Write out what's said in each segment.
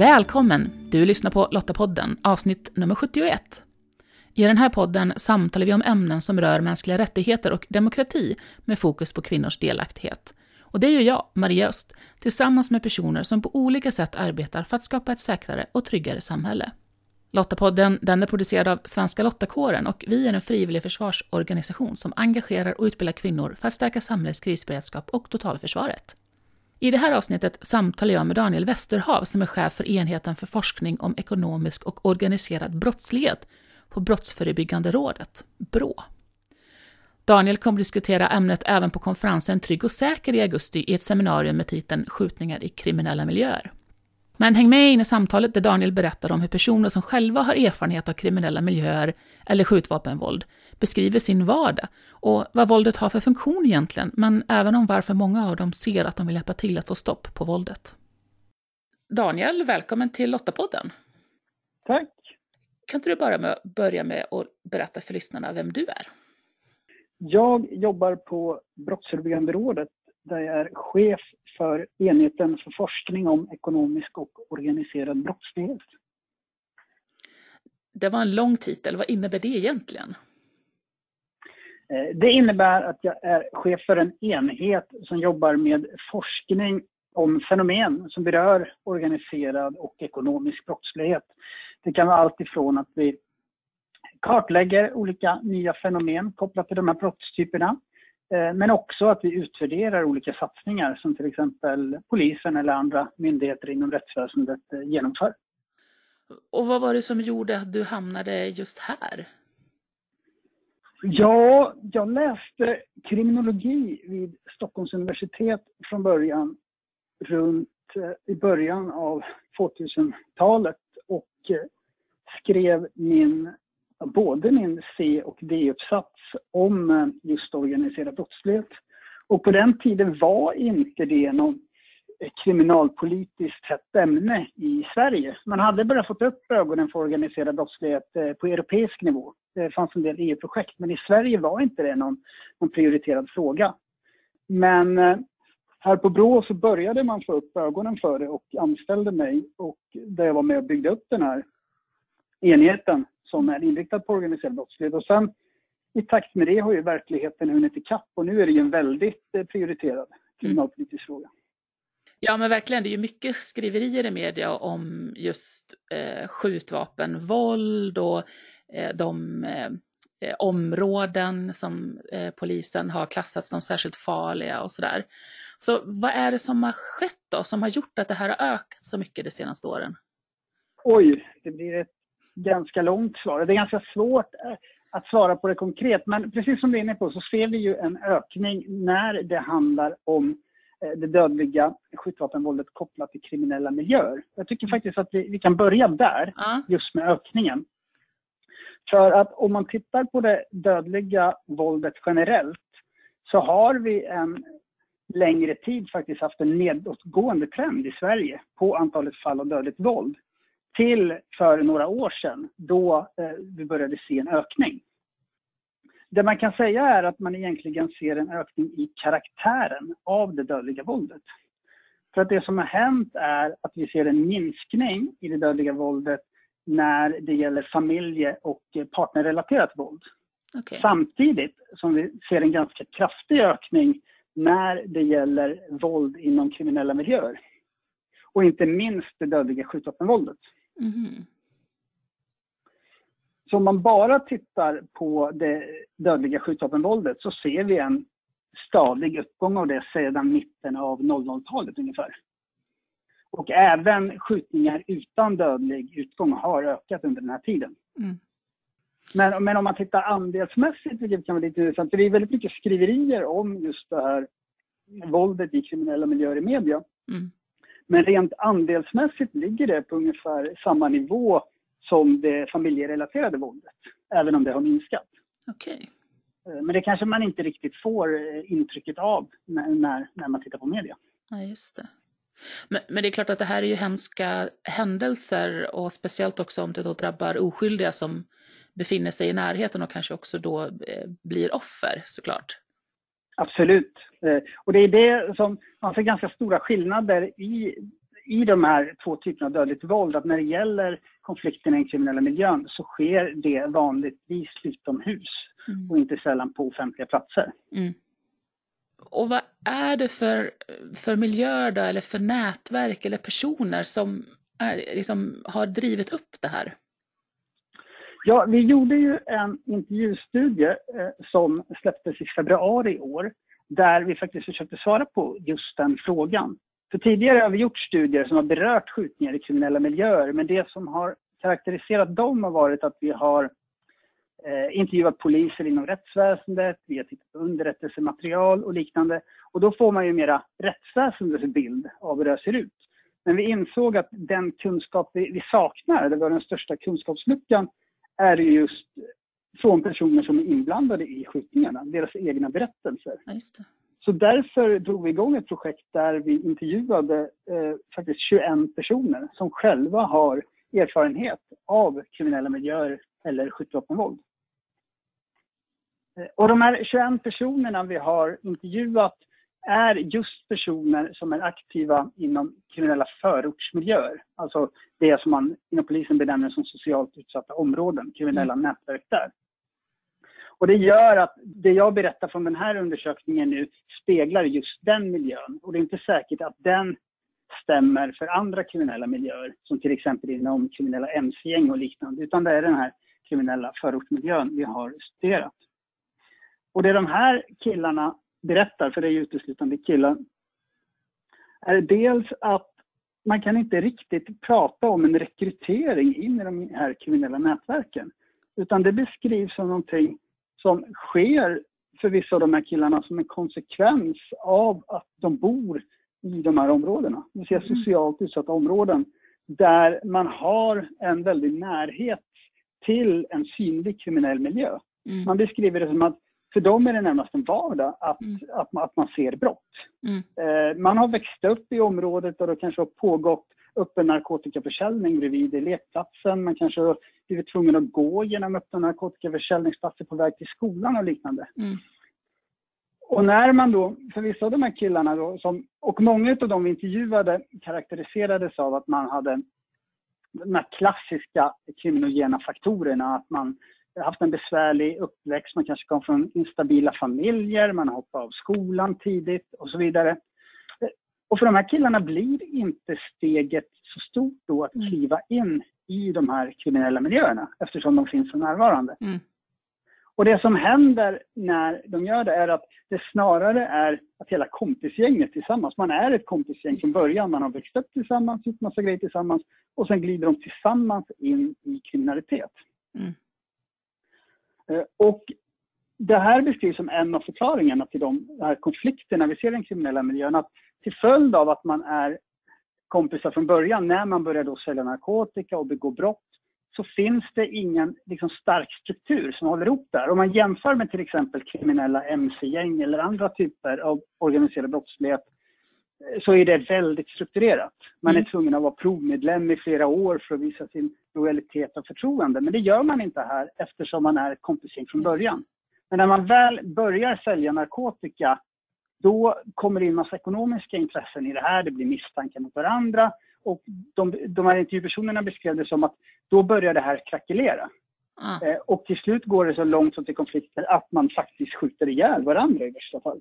Välkommen! Du lyssnar på Lottapodden, avsnitt nummer 71. I den här podden samtalar vi om ämnen som rör mänskliga rättigheter och demokrati med fokus på kvinnors delaktighet. Och det gör jag, Maria Öst, tillsammans med personer som på olika sätt arbetar för att skapa ett säkrare och tryggare samhälle. Lottapodden den är producerad av Svenska Lottakåren och vi är en frivillig försvarsorganisation som engagerar och utbildar kvinnor för att stärka samhällets krisberedskap och totalförsvaret. I det här avsnittet samtalar jag med Daniel Westerhav som är chef för enheten för forskning om ekonomisk och organiserad brottslighet på Brottsförebyggande rådet, BRÅ. Daniel kommer diskutera ämnet även på konferensen Trygg och säker i augusti i ett seminarium med titeln Skjutningar i kriminella miljöer. Men häng med in i samtalet där Daniel berättar om hur personer som själva har erfarenhet av kriminella miljöer eller skjutvapenvåld beskriver sin vardag och vad våldet har för funktion egentligen, men även om varför många av dem ser att de vill hjälpa till att få stopp på våldet. Daniel, välkommen till Lottapodden. Tack. Kan inte du bara med, börja med att berätta för lyssnarna vem du är? Jag jobbar på Brottsförebyggande rådet där jag är chef för enheten för forskning om ekonomisk och organiserad brottslighet. Det var en lång titel. Vad innebär det egentligen? Eh, det innebär att jag är chef för en enhet som jobbar med forskning om fenomen som berör organiserad och ekonomisk brottslighet. Det kan vara allt ifrån att vi kartlägger olika nya fenomen kopplat till de här brottstyperna. Eh, men också att vi utvärderar olika satsningar som till exempel polisen eller andra myndigheter inom rättsväsendet eh, genomför. Och vad var det som gjorde att du hamnade just här? Ja, jag läste kriminologi vid Stockholms universitet från början runt eh, i början av 2000-talet och eh, skrev min både min C och D-uppsats om eh, just organiserad brottslighet. Och på den tiden var inte det någon kriminalpolitiskt hett ämne i Sverige. Man hade börjat få upp ögonen för organiserad brottslighet eh, på europeisk nivå. Det fanns en del EU-projekt, men i Sverige var inte det någon, någon prioriterad fråga. Men eh, här på Brå så började man få upp ögonen för det och anställde mig och där jag var med och byggde upp den här enheten som är inriktad på organiserad brottslighet. Och sen i takt med det har ju verkligheten hunnit ikapp och nu är det ju en väldigt eh, prioriterad kriminalpolitisk mm. fråga. Ja men verkligen, det är ju mycket skriverier i media om just eh, skjutvapenvåld och eh, de eh, eh, områden som eh, polisen har klassat som särskilt farliga och sådär. Så vad är det som har skett då, som har gjort att det här har ökat så mycket de senaste åren? Oj, det blir ett ganska långt svar. Det är ganska svårt eh, att svara på det konkret, men precis som du är inne på så ser vi ju en ökning när det handlar om det dödliga skjutvapenvåldet kopplat till kriminella miljöer. Jag tycker faktiskt att vi, vi kan börja där, just med ökningen. För att om man tittar på det dödliga våldet generellt så har vi en längre tid faktiskt haft en nedåtgående trend i Sverige på antalet fall av dödligt våld till för några år sedan då eh, vi började se en ökning. Det man kan säga är att man egentligen ser en ökning i karaktären av det dödliga våldet. För att det som har hänt är att vi ser en minskning i det dödliga våldet när det gäller familje och partnerrelaterat våld. Okay. Samtidigt som vi ser en ganska kraftig ökning när det gäller våld inom kriminella miljöer. Och inte minst det dödliga skjutvapenvåldet. Mm. Så om man bara tittar på det dödliga skjutvapenvåldet så ser vi en stadig uppgång av det sedan mitten av 00-talet ungefär. Och även skjutningar utan dödlig utgång har ökat under den här tiden. Mm. Men, men om man tittar andelsmässigt, vilket kan vara lite intressant, för det är väldigt mycket skriverier om just det här våldet i kriminella miljöer i media. Mm. Men rent andelsmässigt ligger det på ungefär samma nivå som det familjerelaterade våldet, även om det har minskat. Okay. Eh, men det kanske man inte riktigt får eh, intrycket av när, när man tittar på media. Ja, just det. Men, men, det är klart att det här är ju hemska händelser och speciellt också om det då drabbar oskyldiga som befinner sig i närheten och kanske också då eh, blir offer såklart. Absolut. Och det är det som man ser ganska stora skillnader i i de här två typerna av dödligt våld att när det gäller konflikterna i den kriminella miljön så sker det vanligtvis utomhus mm. och inte sällan på offentliga platser. Mm. Och vad är det för, för miljöer då, eller för nätverk eller personer som är, liksom, har drivit upp det här? Ja, vi gjorde ju en intervjustudie eh, som släpptes i februari i år där vi faktiskt försökte svara på just den frågan. För tidigare har vi gjort studier som har berört skjutningar i kriminella miljöer men det som har karaktäriserat dem har varit att vi har eh, intervjuat poliser inom rättsväsendet, vi har tittat på underrättelsematerial och liknande. Och då får man ju mera rättsväsendets bild av hur det ser ut. Men vi insåg att den kunskap vi, vi saknar, det var den största kunskapsluckan, är just från personer som är inblandade i skjutningarna, deras egna berättelser. Så därför drog vi igång ett projekt där vi intervjuade eh, faktiskt 21 personer som själva har erfarenhet av kriminella miljöer eller skjutvapenvåld. Eh, och de här 21 personerna vi har intervjuat är just personer som är aktiva inom kriminella förortsmiljöer. Alltså det som man inom polisen benämner som socialt utsatta områden, kriminella mm. nätverk där. Och det gör att det jag berättar från den här undersökningen nu speglar just den miljön. Och det är inte säkert att den stämmer för andra kriminella miljöer, som till exempel inom kriminella mc-gäng och liknande, utan det är den här kriminella förortsmiljön vi har studerat. Och det de här killarna berättar, för det är ju uteslutande killar, är dels att man kan inte riktigt prata om en rekrytering in i de här kriminella nätverken. Utan det beskrivs som någonting som sker för vissa av de här killarna som en konsekvens av att de bor i de här områdena. Det vill säga mm. socialt utsatta områden där man har en väldig närhet till en synlig kriminell miljö. Mm. Man beskriver det som att för dem är det närmast en vardag att, mm. att, att, man ser brott. Mm. Eh, man har växt upp i området och det kanske har pågått öppen narkotikaförsäljning bredvid lekplatsen. Man kanske har blivit tvungen att gå genom öppna narkotikaförsäljningsplatser på väg till skolan och liknande. Mm. Och när man då, för vissa av de här killarna då, som, och många av dem vi intervjuade karaktäriserades av att man hade de här klassiska kriminogena faktorerna, att man haft en besvärlig uppväxt, man kanske kom från instabila familjer, man hoppat av skolan tidigt och så vidare. Och för de här killarna blir inte steget så stort då att mm. kliva in i de här kriminella miljöerna eftersom de finns så närvarande. Mm. Och det som händer när de gör det är att det snarare är att hela kompisgänget tillsammans, man är ett kompisgäng från början, man har växt upp tillsammans, gjort massa grejer tillsammans och sen glider de tillsammans in i kriminalitet. Mm. Eh, och det här beskrivs som en av förklaringarna till de här konflikterna vi ser i den kriminella miljön. Att till följd av att man är kompisar från början, när man börjar då sälja narkotika och begå brott, så finns det ingen liksom, stark struktur som håller ihop där. Om man jämför med till exempel kriminella mc-gäng eller andra typer av organiserad brottslighet eh, så är det väldigt strukturerat. Man är mm. tvungen att vara provmedlem i flera år för att visa sin lojalitet och förtroende. Men det gör man inte här eftersom man är kompisgäng från början. Men när man väl börjar sälja narkotika då kommer det in massa ekonomiska intressen i det här, det blir misstankar mot varandra. Och de, de här intervjupersonerna beskrev det som att då börjar det här krackelera. Ah. Eh, och till slut går det så långt som till konflikter att man faktiskt skjuter ihjäl varandra i värsta fall.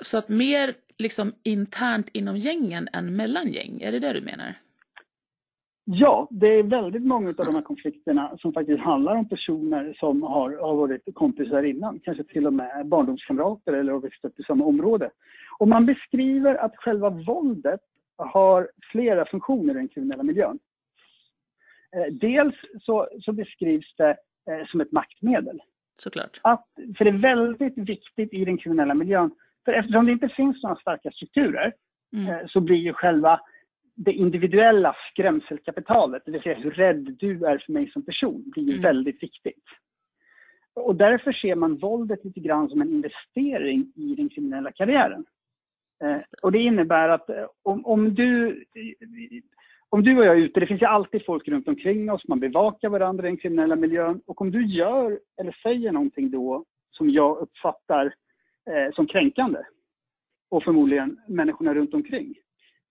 Så att mer liksom internt inom gängen än mellan gäng, är det det du menar? Ja, det är väldigt många av de här konflikterna som faktiskt handlar om personer som har, har varit kompisar innan, kanske till och med barndomskamrater eller har växt upp i samma område. Och man beskriver att själva våldet har flera funktioner i den kriminella miljön. Eh, dels så, så beskrivs det eh, som ett maktmedel. Såklart. Att, för det är väldigt viktigt i den kriminella miljön. För eftersom det inte finns några starka strukturer mm. Eh, så blir ju själva det individuella skrämselkapitalet, det vill säga hur rädd du är för mig som person, blir mm. väldigt viktigt. Och därför ser man våldet lite grann som en investering i den kriminella karriären. Eh, och det innebär att eh, om, om, du, om du och jag är ute, det finns ju alltid folk runt omkring oss, man bevakar varandra i den kriminella miljön. Och om du gör eller säger någonting då som jag uppfattar eh, som kränkande och förmodligen människorna runt omkring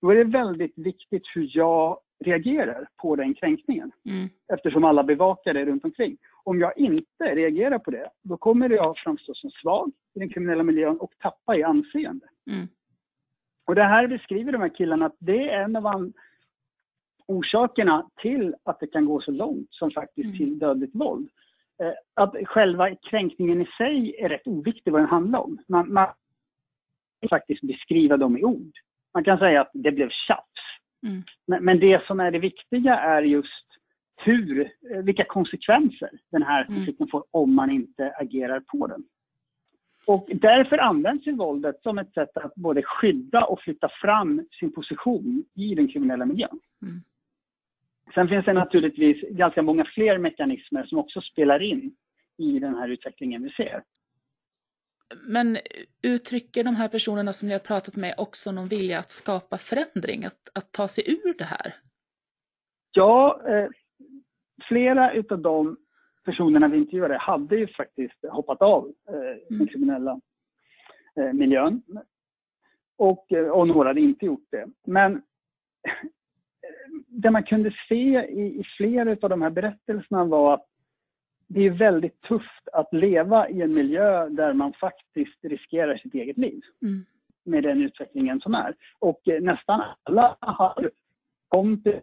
då är det väldigt viktigt hur jag reagerar på den kränkningen. Mm. Eftersom alla bevakar det runt omkring. Om jag inte reagerar på det, då kommer jag framstå som svag i den kriminella miljön och tappa i anseende. Mm. Och det här beskriver de här killarna att det är en av orsakerna till att det kan gå så långt som faktiskt Mm. till dödligt våld. Eh, att själva kränkningen i sig är rätt oviktig vad den handlar om. Man, man kan faktiskt beskriva dem i ord. Man kan säga att det blev tjafs. Mm. Men, men det som är det viktiga är just hur, eh, vilka konsekvenser den här Mm. konflikten får om man inte agerar på den. Och därför används ju våldet som ett sätt att både skydda och flytta fram sin position i den kriminella miljön. Mm. Sen finns det naturligtvis ganska många fler mekanismer som också spelar in i den här utvecklingen vi ser. Men uttrycker de här personerna som ni har pratat med också någon vilja att skapa förändring, att, att ta sig ur det här? Ja, eh, flera utav de personerna vi intervjuade hade ju faktiskt hoppat av eh, den Mm. kriminella eh, miljön. Och, eh, och några hade inte gjort det. Men eh, det man kunde se i, i flera av de här berättelserna var att det är väldigt tufft att leva i en miljö där man faktiskt riskerar sitt eget liv Mm. med den utvecklingen som är. Och eh, nästan alla har kom till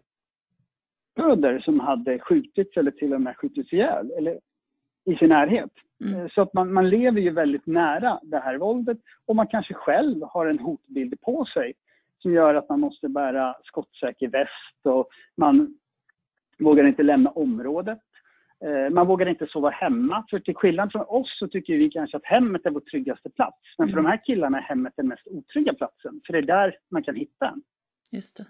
bröder som hade skjutits eller till och med skjutits ihjäl eller i sin närhet. Mm. Eh, Så att man, man lever ju väldigt nära det här våldet och man kanske själv har en hotbild på sig som gör att man måste bära skottsäker väst och man vågar inte lämna området. Eh, Man vågar inte sova hemma, för till skillnad från oss så tycker vi kanske att hemmet är vår tryggaste plats. Men för Mm. de här killarna är hemmet den mest otrygga platsen, för det är där man kan hitta en. Just det.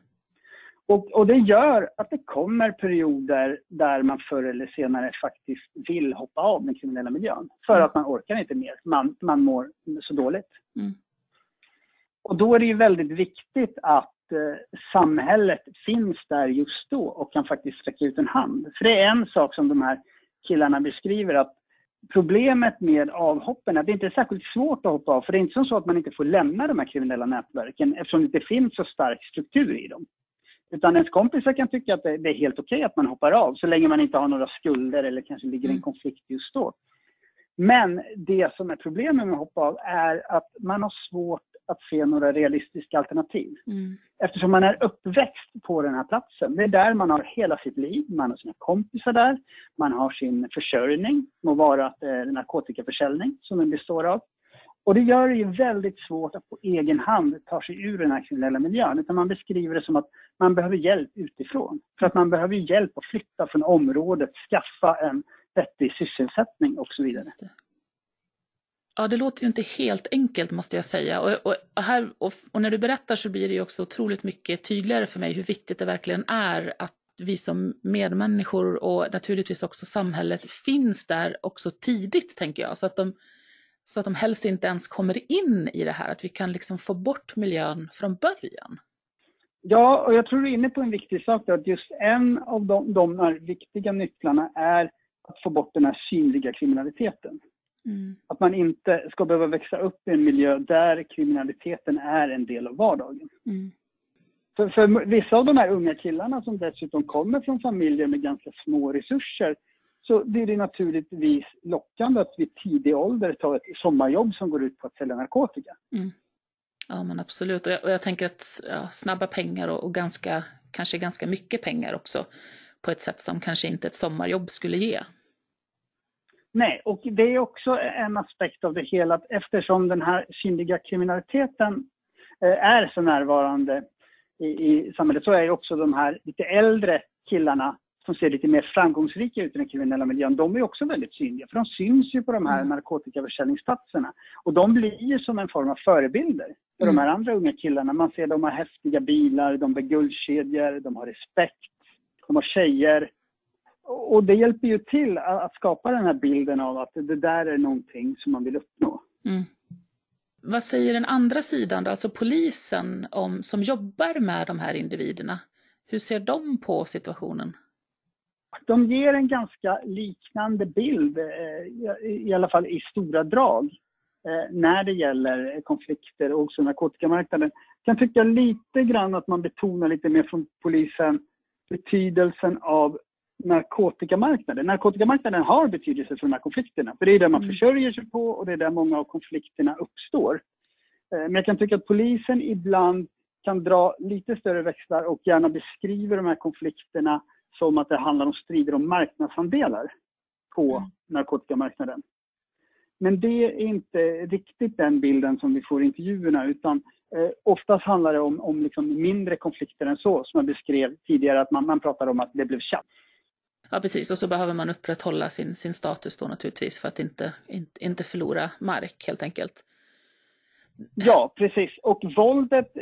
Och, och det gör att det kommer perioder där man förr eller senare faktiskt vill hoppa av den kriminella miljön. För Mm. att man orkar inte mer, man, man mår så dåligt. Mm. Och då är det ju väldigt viktigt att samhället finns där just då och kan faktiskt sträcka ut en hand. För det är en sak som de här killarna beskriver att problemet med avhoppen är att det inte är särskilt svårt att hoppa av. För det är inte som så att man inte får lämna de här kriminella nätverken eftersom det inte finns så stark struktur i dem. Utan ens kompisar kan tycka att det är helt okej att man hoppar av så länge man inte har några skulder eller kanske ligger i en Mm. konflikt just då. Men det som är problemet med att hoppa av är att man har svårt att se några realistiska alternativ. Mm. Eftersom man är uppväxt på den här platsen. Det är där man har hela sitt liv. Man har sina kompisar där. Man har sin försörjning. Må vara att det är narkotikaförsäljning som den består av. Och det gör det ju väldigt svårt att på egen hand ta sig ur den här kriminella miljön. Utan man beskriver det som att man behöver hjälp utifrån. För att man behöver hjälp att flytta från området, skaffa en vettig sysselsättning och så vidare. Det. Ja, det låter ju inte helt enkelt måste jag säga. Och, och, och här, och, och när du berättar så blir det ju också otroligt mycket tydligare för mig hur viktigt det verkligen är att vi som medmänniskor och naturligtvis också samhället finns där också tidigt, tänker jag. Så att de, så att de helst inte ens kommer in i det här, att vi kan liksom få bort miljön från början. Ja, och jag tror du är inne på en viktig sak att just en av de, de här viktiga nycklarna är att få bort den här synliga kriminaliteten. Mm. Att man inte ska behöva växa upp i en miljö där kriminaliteten är en del av vardagen. Mm. För, för vissa av de här unga killarna som dessutom kommer från familjer med ganska små resurser så blir det naturligtvis lockande att vid tidig ålder ta ett sommarjobb som går ut på att sälja narkotika. Mm. Ja men absolut, och jag, och jag tänker att ja, snabba pengar och, och ganska, kanske ganska mycket pengar också på ett sätt som kanske inte ett sommarjobb skulle ge. Nej, och det är också en aspekt av det hela att eftersom den här synliga kriminaliteten eh, är så närvarande i, i samhället så är ju också de här lite äldre killarna som ser lite mer framgångsrika ut i den kriminella miljön, de är också väldigt synliga. För de syns ju på de här Mm. narkotikaförsäljningsplatserna. Och de blir ju som en form av förebilder för Mm. de här andra unga killarna. Man ser de har häftiga bilar, de bär guldkedjor, de har respekt, de har tjejer. Och det hjälper ju till att skapa den här bilden av att det där är någonting som man vill uppnå. Mm. Vad säger den andra sidan då, alltså polisen om, som jobbar med de här individerna? Hur ser de på situationen? De ger en ganska liknande bild, eh, i- alla fall i stora drag, eh, när det gäller konflikter och också narkotikamarknaden. kan tycka lite grann att man betonar lite mer från polisen betydelsen av narkotikamarknaden. Narkotikamarknaden har betydelse för de här konflikterna. För det är där man mm. försörjer sig på och det är där många av konflikterna uppstår. Eh, men jag kan tycka att polisen ibland kan dra lite större växlar och gärna beskriver de här konflikterna som att det handlar om strider om marknadsandelar på mm. narkotikamarknaden. Men det är inte riktigt den bilden som vi får i intervjuerna utan eh, oftast handlar det om, om liksom mindre konflikter än så som jag beskrev tidigare att man, man pratar om att det blev tjafs. Ja precis och så behöver man upprätthålla sin, sin status då naturligtvis för att inte, inte, inte förlora mark helt enkelt. Ja, precis. Och våldet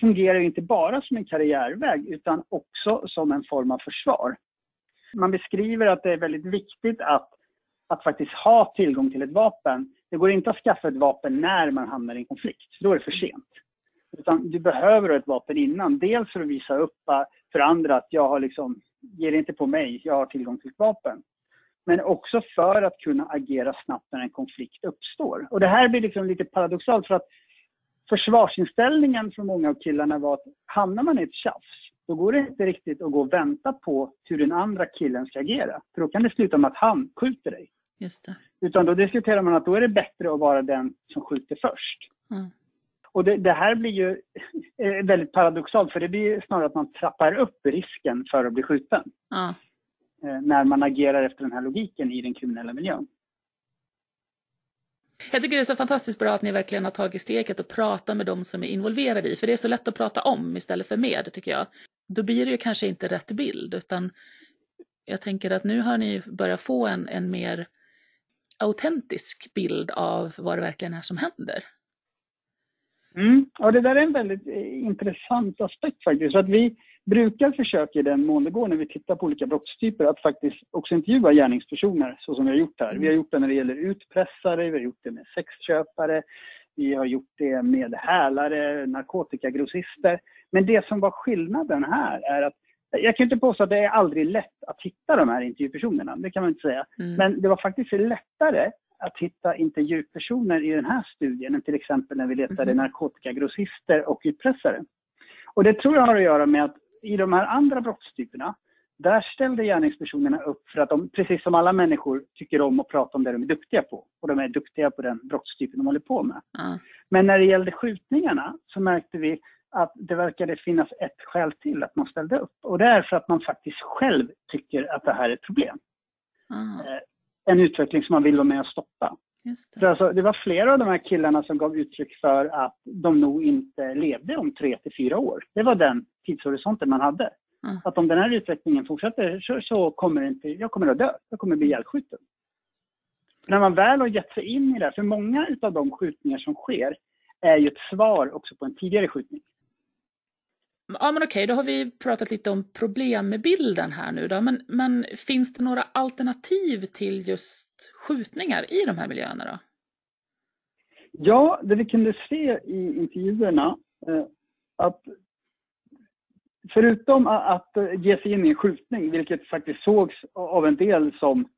fungerar inte bara som en karriärväg utan också som en form av försvar. Man beskriver att det är väldigt viktigt att, att faktiskt ha tillgång till ett vapen. Det går inte att skaffa ett vapen när man hamnar i en konflikt, för då är det för sent. Utan du behöver ett vapen innan, dels för att visa upp för andra att jag har liksom, ger inte på mig, jag har tillgång till ett vapen. Men också för att kunna agera snabbt när en konflikt uppstår. Och det här blir liksom lite paradoxalt för att försvarsinställningen från många av killarna var att hamnar man i ett tjafs, då går det inte riktigt att gå och vänta på hur den andra killen ska agera. För då kan det sluta med att han skjuter dig. Det. Utan då diskuterar man att då är det bättre att vara den som skjuter först. Mm. Och det, det, här blir ju eh, väldigt paradoxalt för det blir snarare att man trappar upp risken för att bli skjuten. Mm. När man agerar efter den här logiken i den kriminella miljön. Jag tycker det är så fantastiskt bra att ni verkligen har tagit steget och pratat med de som är involverade i, för det är så lätt att prata om istället för med, tycker jag. Då blir det ju kanske inte rätt bild, utan jag tänker att nu har ni börjat få en, en mer autentisk bild av vad det verkligen är som händer. Mm. Ja, det där är en väldigt eh, intressant aspekt faktiskt. Att vi brukar försöka i den mån det går när vi tittar på olika brottstyper att faktiskt också intervjua gärningspersoner så som vi har gjort här. Vi har gjort det när det gäller utpressare, vi har gjort det med sexköpare, vi har gjort det med hälare, narkotikagrossister. Men det som var skillnaden här är att jag kan inte påstå att det är aldrig lätt att hitta de här intervjupersonerna, det kan man inte säga. Mm. Men det var faktiskt lättare att hitta intervjupersoner i den här studien än till exempel när vi letade mm. narkotikagrossister och utpressare. Och det tror jag har att göra med att i de här andra brottstyperna, där ställde gärningspersonerna upp för att de, precis som alla människor, tycker om att prata om det de är duktiga på. Och de är duktiga på den brottstypen de håller på med. Mm. Men när det gällde skjutningarna så märkte vi att det verkade finnas ett skäl till att man ställde upp. Och det är för att man faktiskt själv tycker att det här är ett problem. Mm. En utveckling som man vill vara med och stoppa. Det. Alltså, det var flera av de här killarna som gav uttryck för att de nog inte levde om tre till fyra år. Det var den tidshorisonten man hade. Mm. Att om den här utvecklingen fortsätter så, så kommer inte, jag kommer att dö. Jag kommer att bli ihjälskjuten. När man väl har gett sig in i det, för många av de skjutningar som sker är ju ett svar också på en tidigare skjutning. Ja men okej, då har vi pratat lite om problem med bilden här nu då. Men, men finns det några alternativ till just skjutningar i de här miljöerna då? Ja, det vi kunde se i intervjuerna eh, att förutom att ge sig in i en skjutning, vilket faktiskt sågs av en del som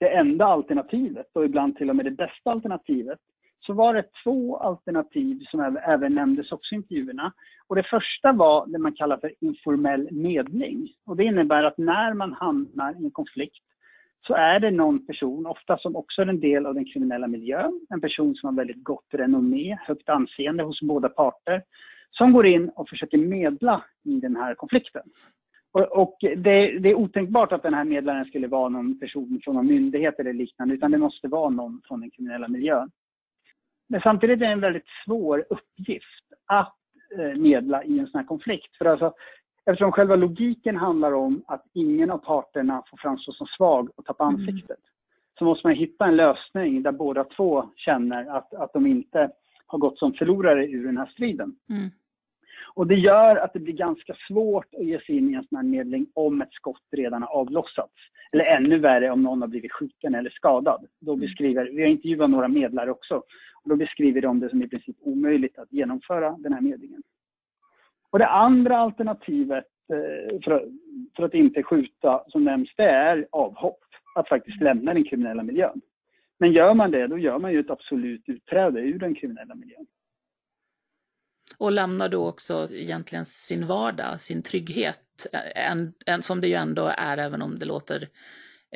det enda alternativet och ibland till och med det bästa alternativet, så var det två alternativ som även nämndes också i intervjuerna. Och det första var det man kallar för informell medling. Och det innebär att när man hamnar i en konflikt så är det någon person, ofta som också är en del av den kriminella miljön, en person som har väldigt gott renommé, högt anseende hos båda parter, som går in och försöker medla i den här konflikten. Och, det, det, är otänkbart att den här medlaren skulle vara någon person från någon myndighet eller liknande, utan det måste vara någon från den kriminella miljön. Men samtidigt är det en väldigt svår uppgift att eh, medla i en sån här konflikt. För alltså, eftersom själva logiken handlar om att ingen av parterna får framstå som svag och tappa mm. ansiktet, mm. så måste man hitta en lösning där båda två känner att, att de inte har gått som förlorare ur den här striden. Mm. Och det gör att det blir ganska svårt att ge sig in i en sån här medling om ett skott redan har avlossats. Eller ännu värre om någon har blivit skjuten eller skadad. Då mm. beskriver, vi har intervjuat några medlare också, och då beskriver de det som i princip omöjligt att genomföra den här medlingen. Och det andra alternativet eh, för för, för att inte skjuta som nämns, det är avhopp. Att faktiskt lämna den kriminella miljön. Men gör man det, då gör man ju ett absolut utträde ur den kriminella miljön. Och lämnar då också egentligen sin vardag, sin trygghet, eh, en, en, som det ju ändå är även om det låter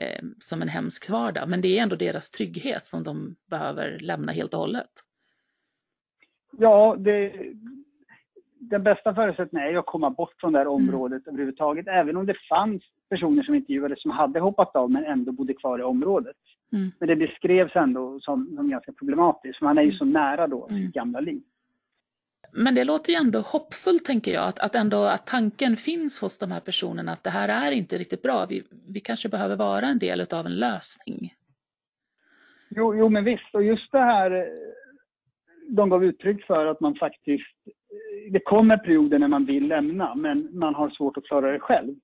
eh, som en hemsk vardag. Men det är ändå deras trygghet som de behöver lämna helt och hållet. Ja, det, den bästa förutsättningen är ju att komma bort från det här mm. området mm. överhuvudtaget. Även om det fanns personer som intervjuades som hade hoppat av men ändå bodde kvar i området. Mm. Men det beskrevs ändå som, som ganska problematiskt, för man är ju så nära då mm. sitt gamla liv. Men det låter ju ändå hoppfullt tänker jag, att, att ändå att tanken finns hos de här personerna att det här är inte riktigt bra. Vi, vi kanske behöver vara en del av en lösning. Jo, jo, men visst. Och just det här de gav uttryck för att man faktiskt, det kommer perioder när man vill lämna men man har svårt att klara det själv.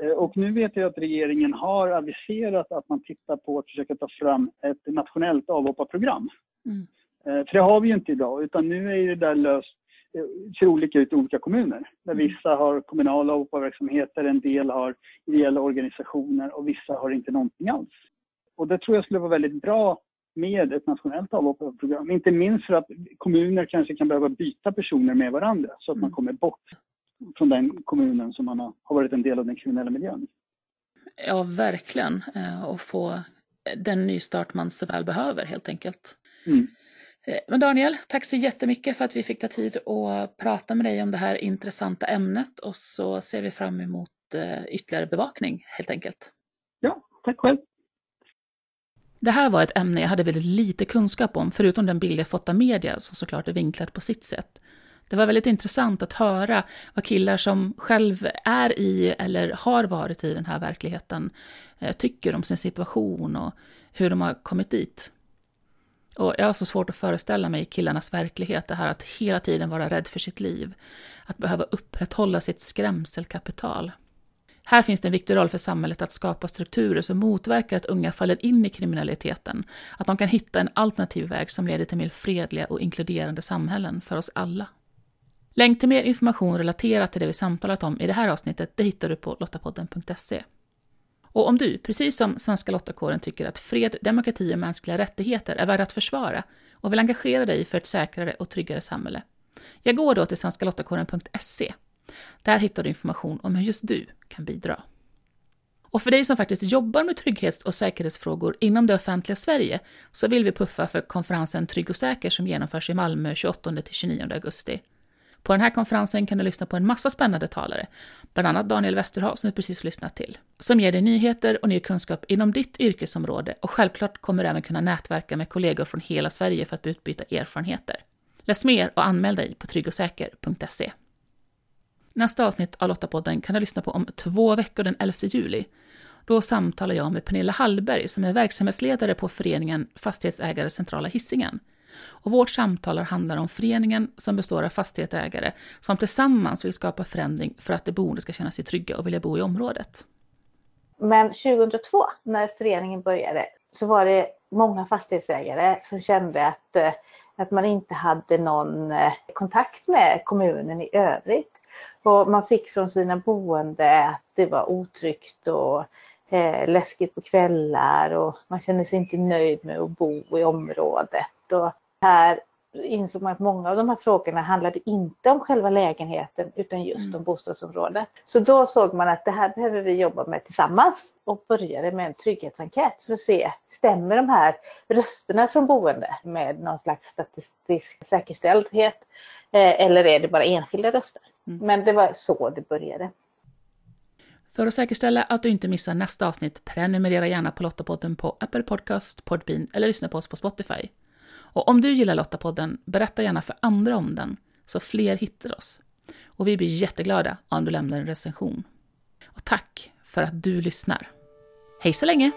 Eh, och nu vet jag att regeringen har aviserat att man tittar på att försöka ta fram ett nationellt avhopparprogram. Mm. Eh, för det har vi ju inte idag utan nu är det där löst, eh, ser olika ut i olika kommuner. Där mm. vissa har kommunala avhopparverksamheter, en del har ideella organisationer och vissa har inte någonting alls. Och det tror jag skulle vara väldigt bra med ett nationellt avhopparprogram. Inte minst för att kommuner kanske kan behöva byta personer med varandra så att mm. man kommer bort från den kommunen som man har varit en del av den kriminella miljön. Ja, verkligen. Eh, och få den nystart man så väl behöver helt enkelt. Mm. Eh, men Daniel, tack så jättemycket för att vi fick ta tid att prata med dig om det här intressanta ämnet och så ser vi fram emot eh, ytterligare bevakning helt enkelt. Ja, tack själv. Det här var ett ämne jag hade väldigt lite kunskap om, förutom den bild jag fått av media, som såklart är vinklad på sitt sätt. Det var väldigt intressant att höra vad killar som själv är i eller har varit i den här verkligheten eh, tycker om sin situation och hur de har kommit dit. Och jag har så svårt att föreställa mig killarnas verklighet, det här att hela tiden vara rädd för sitt liv, att behöva upprätthålla sitt skrämselkapital. Här finns det en viktig roll för samhället att skapa strukturer som motverkar att unga faller in i kriminaliteten, att de kan hitta en alternativ väg som leder till mer fredliga och inkluderande samhällen för oss alla. Länk till mer information relaterat till det vi samtalat om i det här avsnittet det hittar du på lottapodden.se. Och om du, precis som Svenska Lottakåren, tycker att fred, demokrati och mänskliga rättigheter är värda att försvara och vill engagera dig för ett säkrare och tryggare samhälle, jag går då till svenskalottakåren.se där hittar du information om hur just du kan bidra. Och för dig som faktiskt jobbar med trygghets och säkerhetsfrågor inom det offentliga Sverige så vill vi puffa för konferensen Trygg och säker som genomförs i Malmö 28-29 augusti. På den här konferensen kan du lyssna på en massa spännande talare, bland annat Daniel Westerhav som du precis lyssnat till, som ger dig nyheter och ny kunskap inom ditt yrkesområde och självklart kommer du även kunna nätverka med kollegor från hela Sverige för att utbyta erfarenheter. Läs mer och anmäl dig på tryggosäker.se. Nästa avsnitt av Lottapodden kan du lyssna på om två veckor den 11 juli. Då samtalar jag med Pernilla Hallberg som är verksamhetsledare på föreningen Fastighetsägare Centrala Hisingen. Och vårt samtal handlar om föreningen som består av fastighetsägare som tillsammans vill skapa förändring för att de boende ska känna sig trygga och vilja bo i området. Men 2002 när föreningen började så var det många fastighetsägare som kände att, eh, att man inte hade någon eh, kontakt med kommunen i övrigt. Och man fick från sina boende att det var otryggt och eh, läskigt på kvällar och man kände sig inte nöjd med att bo i området. Och här insåg man att många av de här frågorna handlade inte om själva lägenheten utan just mm. om bostadsområdet. Så då såg man att det här behöver vi jobba med tillsammans och började med en trygghetsenkät för att se, stämmer de här rösterna från boende med någon slags statistisk säkerställdhet eh, eller är det bara enskilda röster? Mm. Men det var så det började. För att säkerställa att du inte missar nästa avsnitt, prenumerera gärna på Lottapodden på Apple Podcast, Podbean eller lyssna på oss på Spotify. Och om du gillar Lottapodden, berätta gärna för andra om den, så fler hittar oss. Och vi blir jätteglada om du lämnar en recension. Och tack för att du lyssnar. Hej så länge!